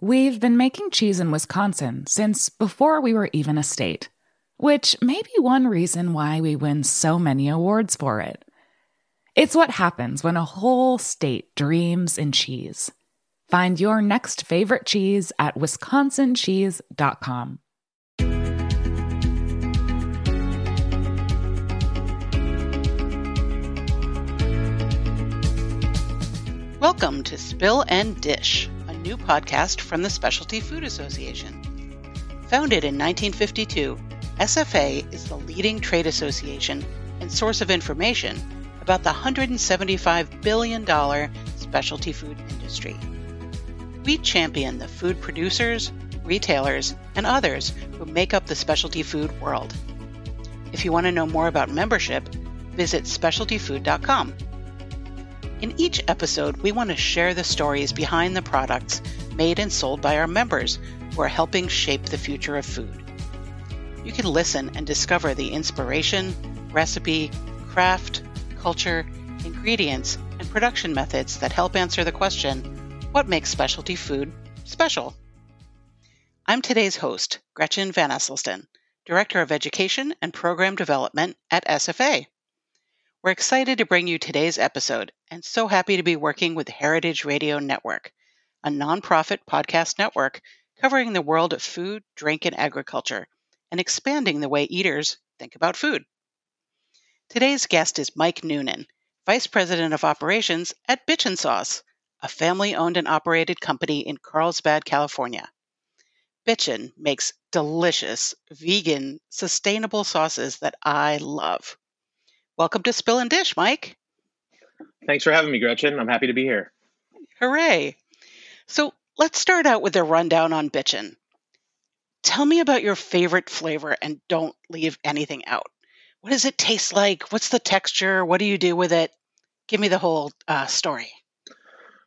We've been making cheese in Wisconsin since before we were even a state, which may be one reason why we win so many awards for it. It's what happens when a whole state dreams in cheese. Find your next favorite cheese at wisconsincheese.com. Welcome to Spill and Dish, new podcast from the Specialty Food Association. Founded in 1952, SFA is the leading trade association and source of information about the $175 billion specialty food industry. We champion the food producers, retailers, and others who make up the specialty food world. If you want to know more about membership, visit specialtyfood.com. In each episode, we want to share the stories behind the products made and sold by our members who are helping shape the future of food. You can listen and discover the inspiration, recipe, craft, culture, ingredients, and production methods that help answer the question what makes specialty food special? I'm today's host, Gretchen Van Esselstyn, Director of Education and Program Development at SFA. We're excited to bring you today's episode and so happy to be working with Heritage Radio Network, a nonprofit podcast network covering the world of food, drink, and agriculture and expanding the way eaters think about food. Today's guest is Mike Noonan, Vice President of Operations at Bitchin' Sauce, a family owned and operated company in Carlsbad, California. Bitchin' makes delicious, vegan, sustainable sauces that I love. Welcome to Spill and Dish, Mike. Thanks for having me, Gretchen. I'm happy to be here. Hooray. So let's start out with a rundown on Bitchin'. Tell me about your favorite flavor and don't leave anything out. What does it taste like? What's the texture? What do you do with it? Give me the whole uh, story.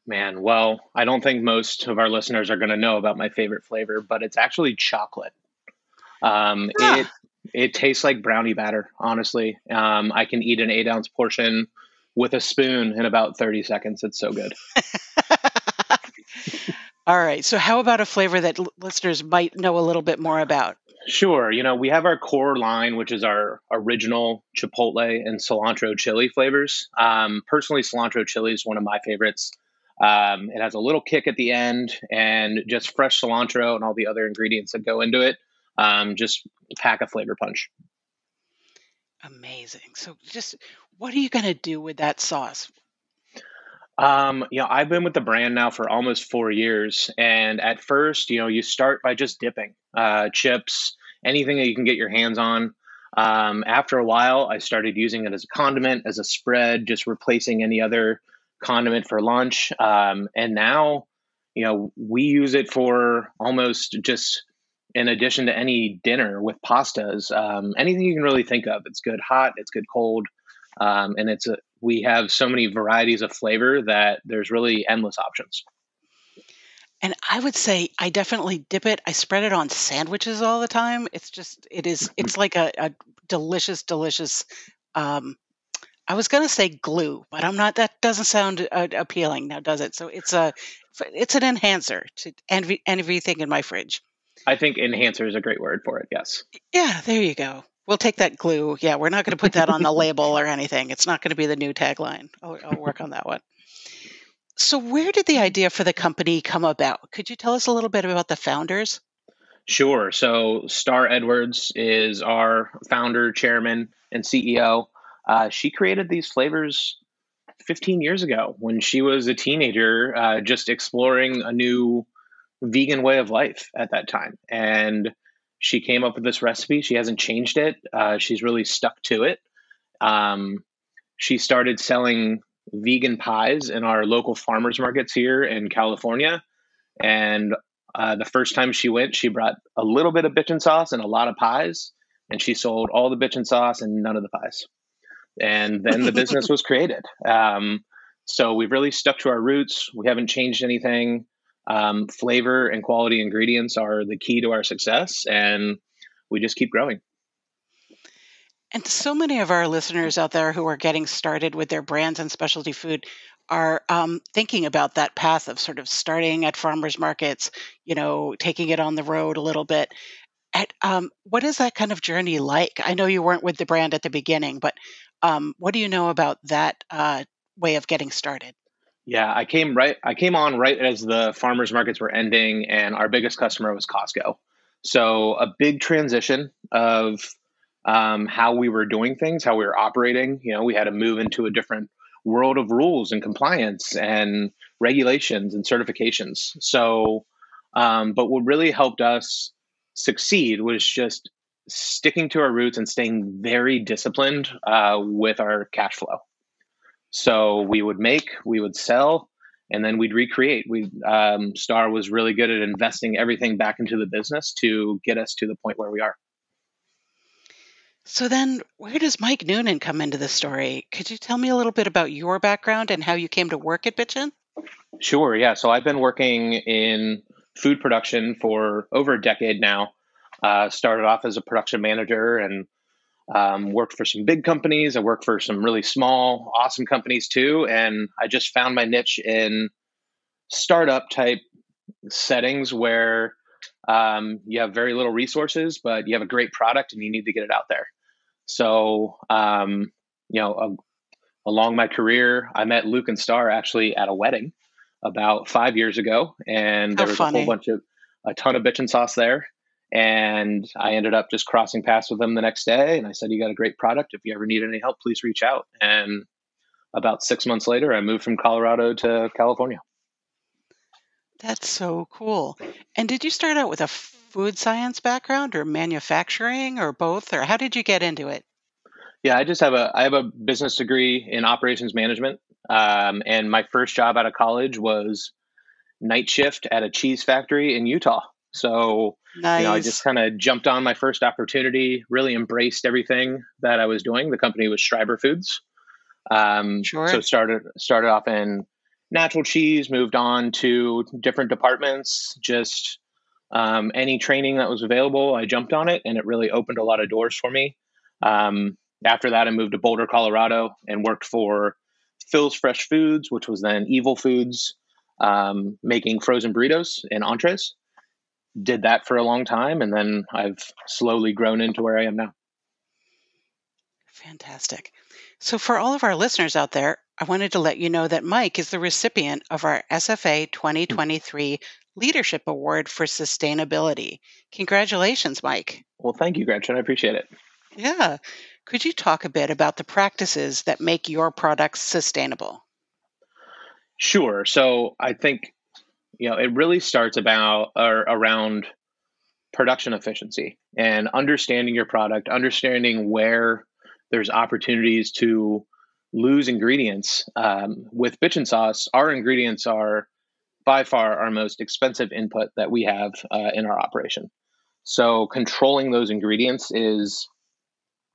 Man, well, I don't think most of our listeners are going to know about my favorite flavor, but it's actually chocolate. Um, ah. It it tastes like brownie batter, honestly. Um, I can eat an eight ounce portion with a spoon in about 30 seconds. It's so good. All right. So, how about a flavor that l- listeners might know a little bit more about? Sure. You know, we have our core line, which is our original chipotle and cilantro chili flavors. Um, personally, cilantro chili is one of my favorites. Um, it has a little kick at the end, and just fresh cilantro and all the other ingredients that go into it um, just pack a flavor punch. Amazing. So, just what are you going to do with that sauce? Um, you know, I've been with the brand now for almost four years, and at first, you know, you start by just dipping uh, chips, anything that you can get your hands on. Um, after a while, I started using it as a condiment, as a spread, just replacing any other condiment for lunch. Um, and now, you know, we use it for almost just in addition to any dinner with pastas, um, anything you can really think of. It's good hot, it's good cold, um, and it's a, we have so many varieties of flavor that there's really endless options. And I would say I definitely dip it. I spread it on sandwiches all the time. It's just it is it's like a, a delicious, delicious um, I was going to say glue, but I'm not. That doesn't sound uh, appealing now, does it? So it's a it's an enhancer to every, everything in my fridge. I think enhancer is a great word for it. Yes. Yeah, there you go. We'll take that glue. Yeah, we're not going to put that on the label or anything. It's not going to be the new tagline. I'll, I'll work on that one. So, where did the idea for the company come about? Could you tell us a little bit about the founders? Sure. So, Starr Edwards is our founder, chairman, and CEO. Uh, she created these flavors 15 years ago when she was a teenager, uh, just exploring a new vegan way of life at that time. And she came up with this recipe. She hasn't changed it. Uh, she's really stuck to it. Um, she started selling vegan pies in our local farmers markets here in California. And uh, the first time she went, she brought a little bit of bitchin sauce and a lot of pies, and she sold all the bitchin sauce and none of the pies. And then the business was created. Um, so we've really stuck to our roots. We haven't changed anything. Um, flavor and quality ingredients are the key to our success, and we just keep growing. And so many of our listeners out there who are getting started with their brands and specialty food are um, thinking about that path of sort of starting at farmers markets, you know, taking it on the road a little bit. At, um, what is that kind of journey like? I know you weren't with the brand at the beginning, but um, what do you know about that uh, way of getting started? Yeah, I came right. I came on right as the farmers markets were ending, and our biggest customer was Costco. So a big transition of um, how we were doing things, how we were operating. You know, we had to move into a different world of rules and compliance and regulations and certifications. So, um, but what really helped us succeed was just sticking to our roots and staying very disciplined uh, with our cash flow. So we would make, we would sell, and then we'd recreate. We um, Starr was really good at investing everything back into the business to get us to the point where we are. So then, where does Mike Noonan come into the story? Could you tell me a little bit about your background and how you came to work at Bitchin? Sure. Yeah. So I've been working in food production for over a decade now. Uh, started off as a production manager and um, worked for some big companies. I worked for some really small, awesome companies too. And I just found my niche in startup type settings where um, you have very little resources, but you have a great product and you need to get it out there. So, um, you know, uh, along my career, I met Luke and Starr actually at a wedding about five years ago, and there was funny. a whole bunch of a ton of bitchin sauce there. And I ended up just crossing paths with them the next day. And I said, You got a great product. If you ever need any help, please reach out. And about six months later, I moved from Colorado to California. That's so cool. And did you start out with a food science background or manufacturing or both? Or how did you get into it? Yeah, I just have a I have a business degree in operations management, um, and my first job out of college was night shift at a cheese factory in Utah. So nice. you know, I just kind of jumped on my first opportunity, really embraced everything that I was doing. The company was Schreiber Foods. Um, sure. So started started off in natural cheese, moved on to different departments. Just um, any training that was available, I jumped on it, and it really opened a lot of doors for me. Um, after that, I moved to Boulder, Colorado, and worked for Phil's Fresh Foods, which was then Evol Foods, um, making frozen burritos and entrees did that for a long time, and then I've slowly grown into where I am now. Fantastic. So, for all of our listeners out there, I wanted to let you know that Mike is the recipient of our SFA 2023 Leadership Award for Sustainability. Congratulations, Mike. Well, thank you, Gretchen. I appreciate it. Yeah. Could you talk a bit about the practices that make your products sustainable? Sure. So, I think you know, it really starts about or around production efficiency and understanding your product, understanding where there's opportunities to lose ingredients. Um, with bitchin sauce, our ingredients are by far our most expensive input that we have uh, in our operation. So controlling those ingredients is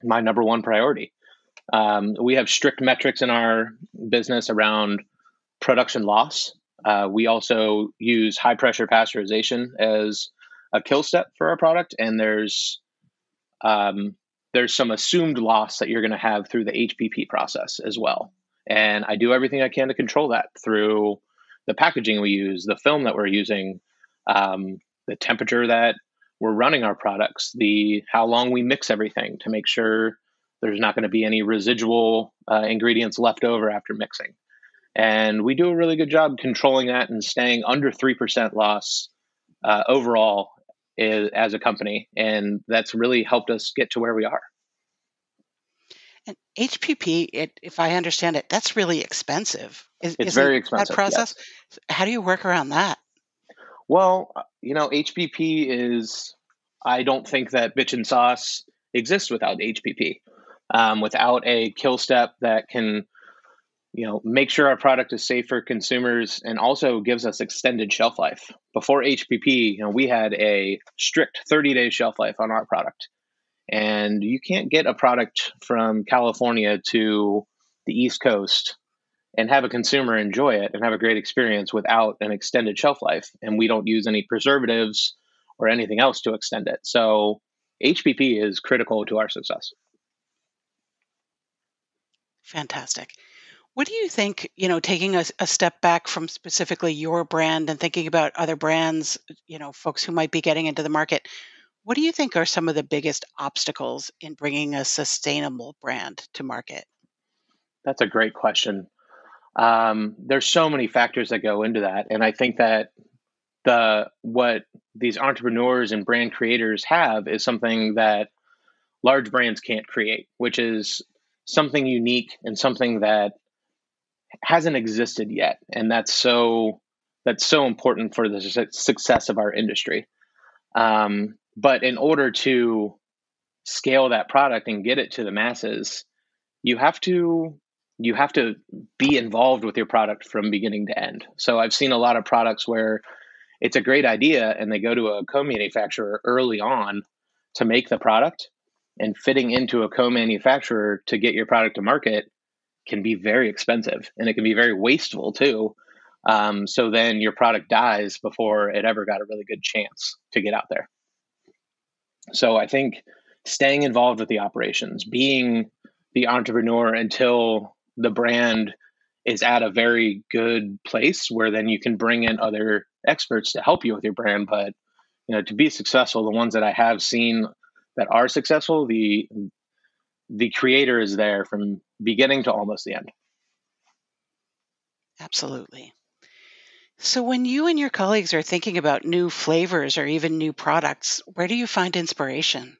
my number one priority. Um, we have strict metrics in our business around production loss. Uh, we also use high pressure pasteurization as a kill step for our product, and there's um, there's some assumed loss that you're going to have through the HPP process as well. And I do everything I can to control that through the packaging we use, the film that we're using, um, the temperature that we're running our products, the how long we mix everything to make sure there's not going to be any residual uh, ingredients left over after mixing. And we do a really good job controlling that and staying under 3% loss uh, overall is, as a company. And that's really helped us get to where we are. And HPP, it, if I understand it, that's really expensive. Is, it's very expensive. That process. Yes. How do you work around that? Well, you know, HPP is. I don't think that Bitchin' Sauce exists without HPP. Um, without a kill step that can you know make sure our product is safe for consumers and also gives us extended shelf life. Before hpp you know we had a strict 30 day shelf life on our product. And you can't get a product from california to the east coast and have a consumer enjoy it and have a great experience without an extended shelf life. And we don't use any preservatives or anything else to extend it. So hpp is critical to our success. Fantastic what do you think, you know, taking a, a step back from specifically your brand and thinking about other brands, you know, folks who might be getting into the market, what do you think are some of the biggest obstacles in bringing a sustainable brand to market? That's a great question. Um, there's so many factors that go into that, and I think that the what these entrepreneurs and brand creators have is something that large brands can't create, which is something unique and something that hasn't existed yet, and that's so that's so important for the success of our industry. Um, but in order to scale that product and get it to the masses, you have to you have to be involved with your product from beginning to end. So I've seen a lot of products where it's a great idea and they go to a co-manufacturer early on to make the product and fitting into a co-manufacturer to get your product to market can be very expensive and it can be very wasteful too. Um, so then your product dies before it ever got a really good chance to get out there. So I think staying involved with the operations, being the entrepreneur until the brand is at a very good place where then you can bring in other experts to help you with your brand. But you know, to be successful, the ones that I have seen that are successful, the the creator is there from beginning to almost the end. Absolutely. So, when you and your colleagues are thinking about new flavors or even new products, where do you find inspiration?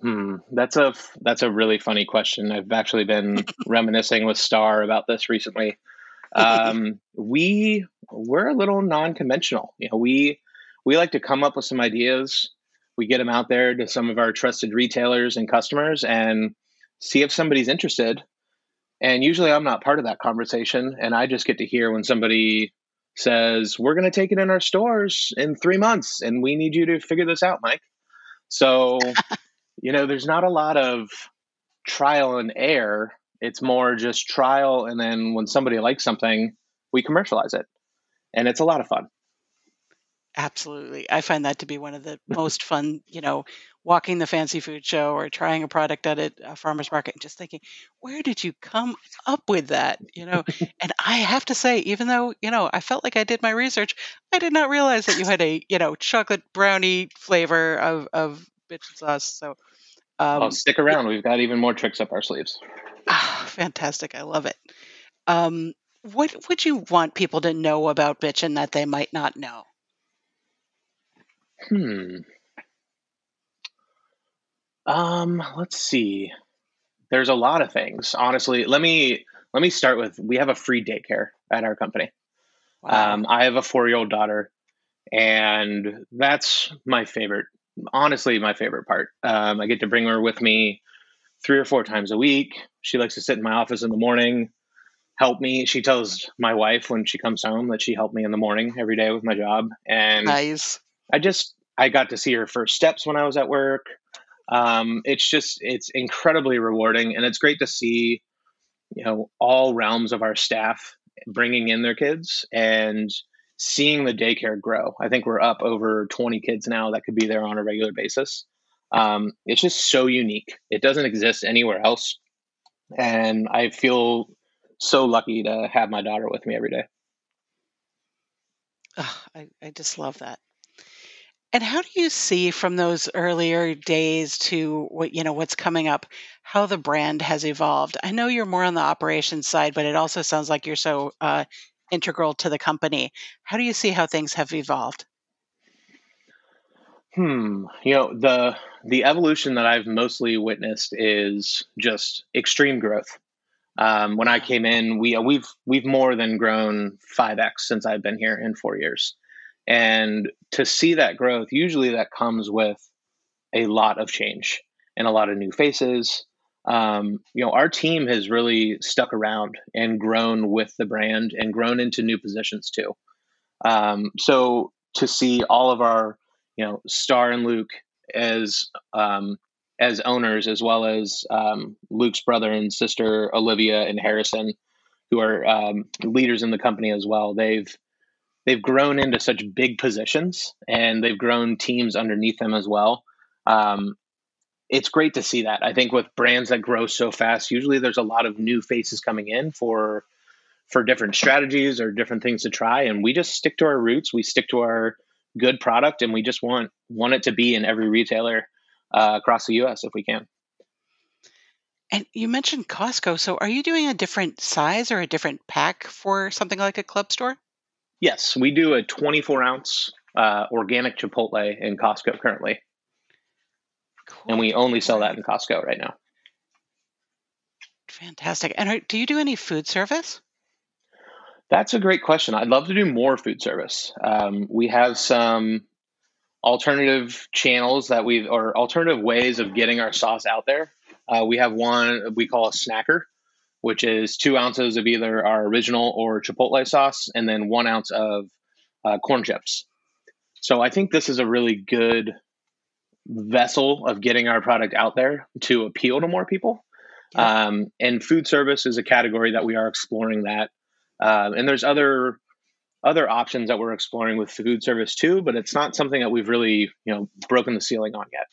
Hmm, that's a that's a really funny question. I've actually been reminiscing with Starr about this recently. Um, we we're a little non-conventional. You know, we we like to come up with some ideas we get them out there to some of our trusted retailers and customers and see if somebody's interested. And usually I'm not part of that conversation. And I just get to hear when somebody says, We're going to take it in our stores in three months and we need you to figure this out, Mike. So, you know, there's not a lot of trial and error. It's more just trial. And then when somebody likes something, we commercialize it. And it's a lot of fun. Absolutely. I find that to be one of the most fun, you know, walking the fancy food show or trying a product at a farmer's market and just thinking, where did you come up with that? You know, and I have to say, even though, you know, I felt like I did my research, I did not realize that you had a, you know, chocolate brownie flavor of, of bitch sauce. So, um, oh, stick around. We've got even more tricks up our sleeves. Ah, fantastic. I love it. Um, what would you want people to know about bitchin that they might not know? Hmm. Um, let's see. There's a lot of things. Honestly, let me let me start with we have a free daycare at our company. Wow. Um, I have a four year old daughter, and that's my favorite. Honestly, my favorite part. Um, I get to bring her with me three or four times a week. She likes to sit in my office in the morning, help me. She tells my wife when she comes home that she helped me in the morning every day with my job, and nice. I just I got to see her first steps when I was at work. Um, it's just it's incredibly rewarding, and it's great to see you know all realms of our staff bringing in their kids and seeing the daycare grow. I think we're up over 20 kids now that could be there on a regular basis. Um, it's just so unique. It doesn't exist anywhere else. And I feel so lucky to have my daughter with me every day. Oh, I, I just love that. And how do you see from those earlier days to what you know what's coming up, how the brand has evolved? I know you're more on the operations side, but it also sounds like you're so uh, integral to the company. How do you see how things have evolved? Hmm. You know, the the evolution that I've mostly witnessed is just extreme growth. Um, when I came in, we uh, we've we've more than grown five x since I've been here in four years, and to see that growth, usually that comes with a lot of change and a lot of new faces. Um, you know, our team has really stuck around and grown with the brand and grown into new positions too. Um, so to see all of our, you know, Starr and Luke as um, as owners, as well as um, Luke's brother and sister Olivia and Harrison, who are um, leaders in the company as well. They've they've grown into such big positions, and they've grown teams underneath them as well. Um, it's great to see that. I think with brands that grow so fast, usually there's a lot of new faces coming in for for different strategies or different things to try, and we just stick to our roots. We stick to our good product, and we just want want it to be in every retailer uh, across the U.S. if we can. And you mentioned Costco. So are you doing a different size or a different pack for something like a club store? Yes, we do a 24 ounce uh, organic Chipotle in Costco currently. Cool. And we only sell that in Costco right now. Fantastic. And are, do you do any food service? That's a great question. I'd love to do more food service. Um, we have some alternative channels that we or alternative ways of getting our sauce out there. Uh, we have one we call a snacker, which is two ounces of either our original or chipotle sauce, and then one ounce of uh, corn chips. So I think this is a really good vessel of getting our product out there to appeal to more people. Yeah. Um, and food service is a category that we are exploring that. Um, and there's other other options that we're exploring with food service too, but it's not something that we've really, you know, broken the ceiling on yet.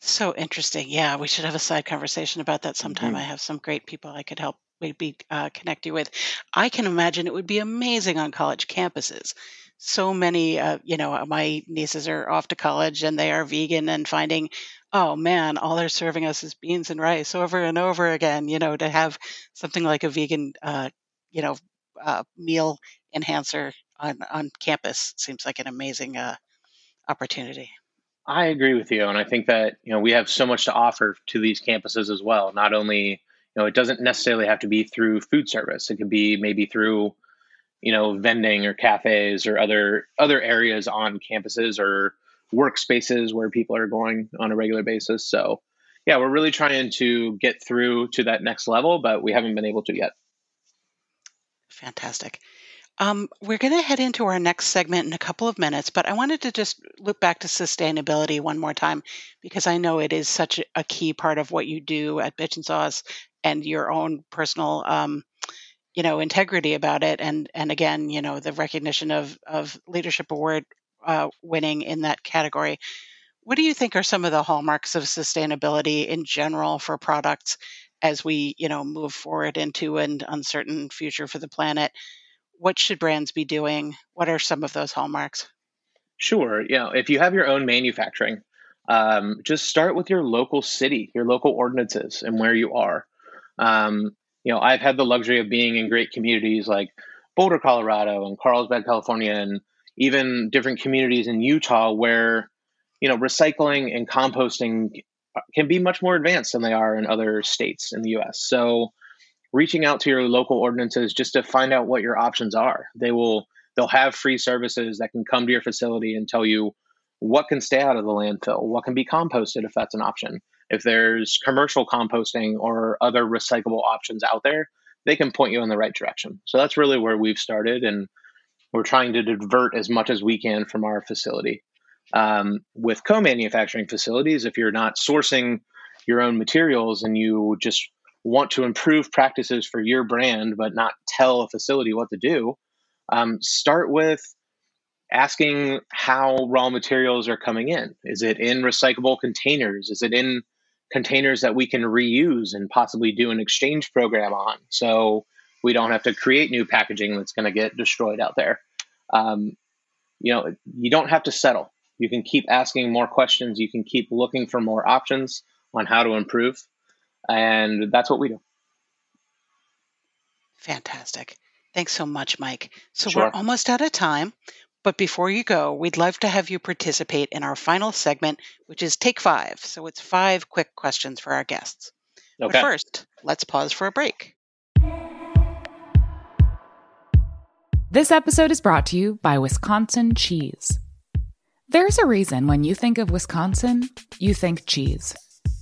So interesting. Yeah, we should have a side conversation about that sometime. Mm-hmm. I have some great people I could help maybe uh, connect you with. I can imagine it would be amazing on college campuses. So many, uh, you know, my nieces are off to college and they are vegan and finding, oh man, all they're serving us is beans and rice over and over again. You know, to have something like a vegan, uh, you know, uh, meal enhancer on, on campus seems like an amazing uh, opportunity. I agree with you, and I think that you know we have so much to offer to these campuses as well. Not only you know it doesn't necessarily have to be through food service; it could be maybe through you know vending or cafes or other other areas on campuses or workspaces where people are going on a regular basis. So yeah, we're really trying to get through to that next level, but we haven't been able to yet. Fantastic. Um, we're going to head into our next segment in a couple of minutes, but I wanted to just look back to sustainability one more time because I know it is such a key part of what you do at Bitchin' Sauce and your own personal, um, you know, integrity about it. And and again, you know, the recognition of of leadership award uh, winning in that category. What do you think are some of the hallmarks of sustainability in general for products as we, you know, move forward into an uncertain future for the planet? What should brands be doing? What are some of those hallmarks? Sure. Yeah. If you have your own manufacturing, um, just start with your local city, your local ordinances, and where you are. Um, you know, I've had the luxury of being in great communities like Boulder, Colorado, and Carlsbad, California, and even different communities in Utah where, you know, recycling and composting can be much more advanced than they are in other states in the US. So, reaching out to your local ordinances just to find out what your options are. They will they'll have free services that can come to your facility and tell you what can stay out of the landfill, what can be composted if that's an option. If there's commercial composting or other recyclable options out there, they can point you in the right direction. So that's really where we've started, and we're trying to divert as much as we can from our facility. Um, with co manufacturing facilities, if you're not sourcing your own materials and you just want to improve practices for your brand but not tell a facility what to do um, start with asking how raw materials are coming in. Is it in recyclable containers? Is it in containers that we can reuse and possibly do an exchange program on? So we don't have to create new packaging that's going to get destroyed out there. Um, you know, you don't have to settle. You can keep asking more questions. You can keep looking for more options on how to improve. And that's what we do. Fantastic. Thanks so much, Mike. So Sure. we're almost out of time. But before you go, we'd love to have you participate in our final segment, which is Take Five. So it's five quick questions for our guests. Okay. But first, let's pause for a break. This episode is brought to you by Wisconsin Cheese. There's a reason when you think of Wisconsin, you think cheese.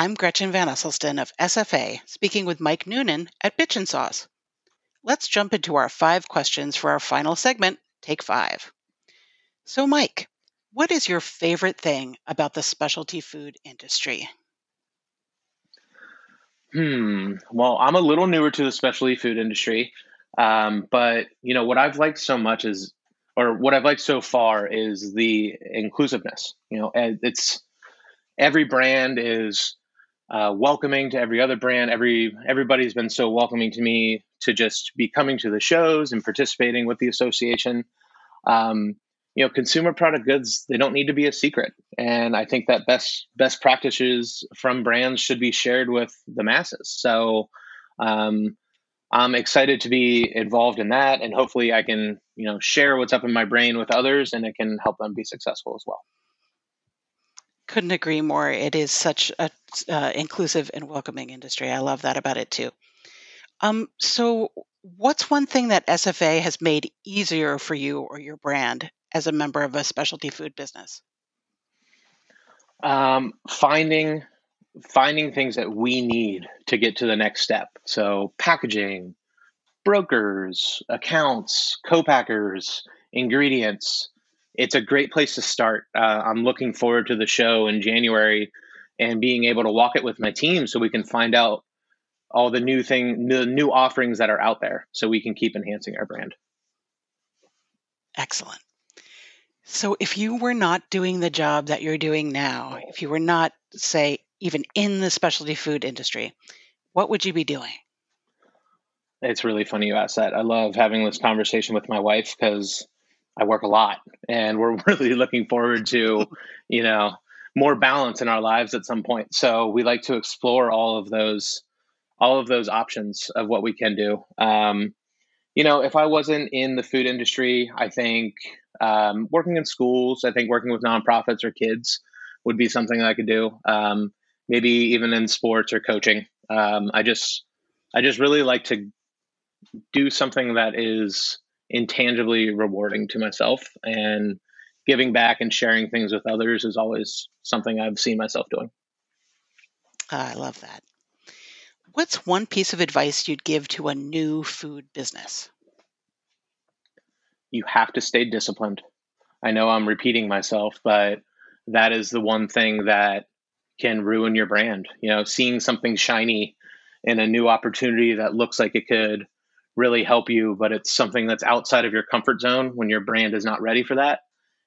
I'm Gretchen Van Esselstyn of SFA, speaking with Mike Noonan at Bitchin' Sauce. Let's jump into our five questions for our final segment, Take Five. So, Mike, what is your favorite thing about the specialty food industry? Hmm. Well, I'm a little newer to the specialty food industry, um, but you know what I've liked so much is, or what I've liked so far is the inclusiveness. You know, it's every brand is uh, welcoming to every other brand. Every everybody's been so welcoming to me to just be coming to the shows and participating with the association. Um, you know, consumer product goods they don't need to be a secret, and I think that best best practices from brands should be shared with the masses. So. Um, I'm excited to be involved in that, and hopefully, I can you know share what's up in my brain with others, and it can help them be successful as well. Couldn't agree more. It is such a uh, inclusive and welcoming industry. I love that about it too. Um, so, what's one thing that SFA has made easier for you or your brand as a member of a specialty food business? Um, finding finding things that we need to get to the next step. So packaging, brokers, accounts, co-packers, ingredients. It's a great place to start. Uh, I'm looking forward to the show in January and being able to walk it with my team so we can find out all the new thing, the new offerings that are out there, so we can keep enhancing our brand. Excellent. So, if you were not doing the job that you're doing now, if you were not, say, even in the specialty food industry, what would you be doing? It's really funny you asked that. I love having this conversation with my wife because I work a lot and we're really looking forward to, you know, more balance in our lives at some point. So we like to explore all of those, all of those options of what we can do. Um, you know, if I wasn't in the food industry, I think um, working in schools, I think working with nonprofits or kids would be something that I could do. Um, maybe even in sports or coaching. Um, I just, I just really like to do something that is intangibly rewarding to myself and giving back and sharing things with others is always something I've seen myself doing. Ah, I love that. What's one piece of advice you'd give to a new food business? You have to stay disciplined. I know I'm repeating myself, but that is the one thing that can ruin your brand. You know, seeing something shiny in a new opportunity that looks like it could really help you, but it's something that's outside of your comfort zone when your brand is not ready for that,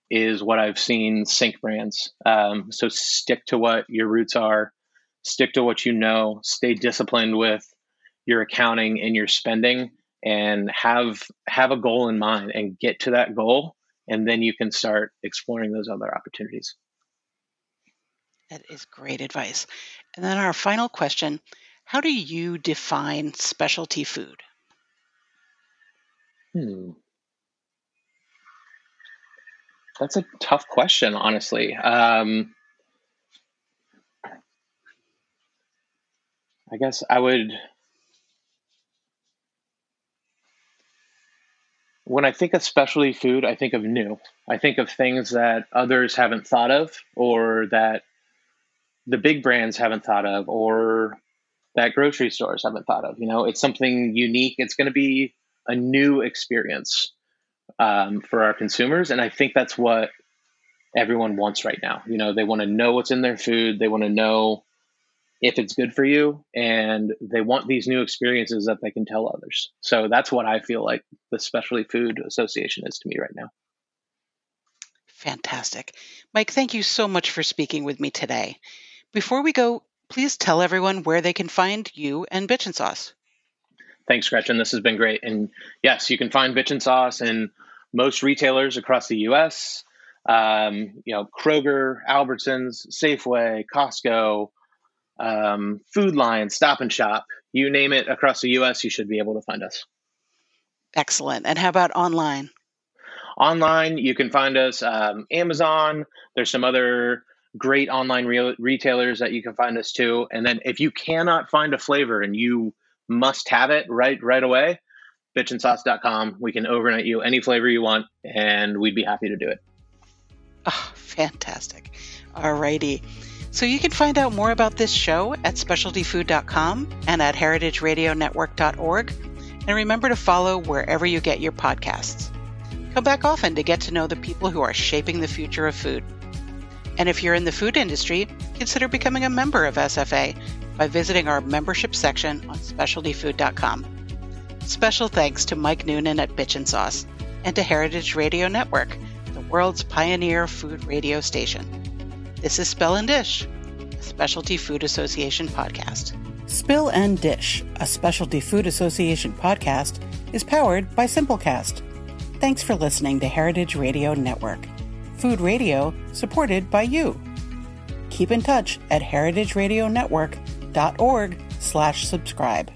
is what I've seen sink brands. Um, so stick to what your roots are, stick to what you know, stay disciplined with your accounting and your spending, and have have a goal in mind and get to that goal, and then you can start exploring those other opportunities. That is great advice. And then our final question How do you define specialty food? Hmm. That's a tough question, honestly. Um, I guess I would. When I think of specialty food, I think of new. I think of things that others haven't thought of, or that the big brands haven't thought of, or that grocery stores haven't thought of. You know, it's something unique. It's going to be a new experience um, for our consumers, and I think that's what everyone wants right now. You know, they want to know what's in their food. They want to know if it's good for you and they want these new experiences that they can tell others. So that's what I feel like the Specialty Food Association is to me right now. Fantastic. Mike, thank you so much for speaking with me today. Before we go, please tell everyone where they can find you and Bitchin' Sauce. Thanks, Gretchen. This has been great. And yes, you can find Bitchin' Sauce in most retailers across the U.S. Um, you know, Kroger, Albertsons, Safeway, Costco, um, Food Lion, Stop and Shop, you name it across the US, you should be able to find us. Excellent. And how about online? Online, you can find us um, Amazon. There's some other great online re- retailers that you can find us too. And then if you cannot find a flavor and you must have it right right away, bitchinsauce.com. We can overnight you any flavor you want, and we'd be happy to do it. Oh, fantastic. All righty. So you can find out more about this show at specialtyfood.com and at heritageradionetwork.org. And remember to follow wherever you get your podcasts. Come back often to get to know the people who are shaping the future of food. And if you're in the food industry, consider becoming a member of SFA by visiting our membership section on specialtyfood.com. Special thanks to Mike Noonan at Bitchin' Sauce and to Heritage Radio Network, the world's pioneer food radio station. This is Spill and Dish, a Specialty Food Association podcast. Spill and Dish, a Specialty Food Association podcast, is powered by Simplecast. Thanks for listening to Heritage Radio Network, food radio supported by you. Keep in touch at heritageradionetwork.org slash subscribe.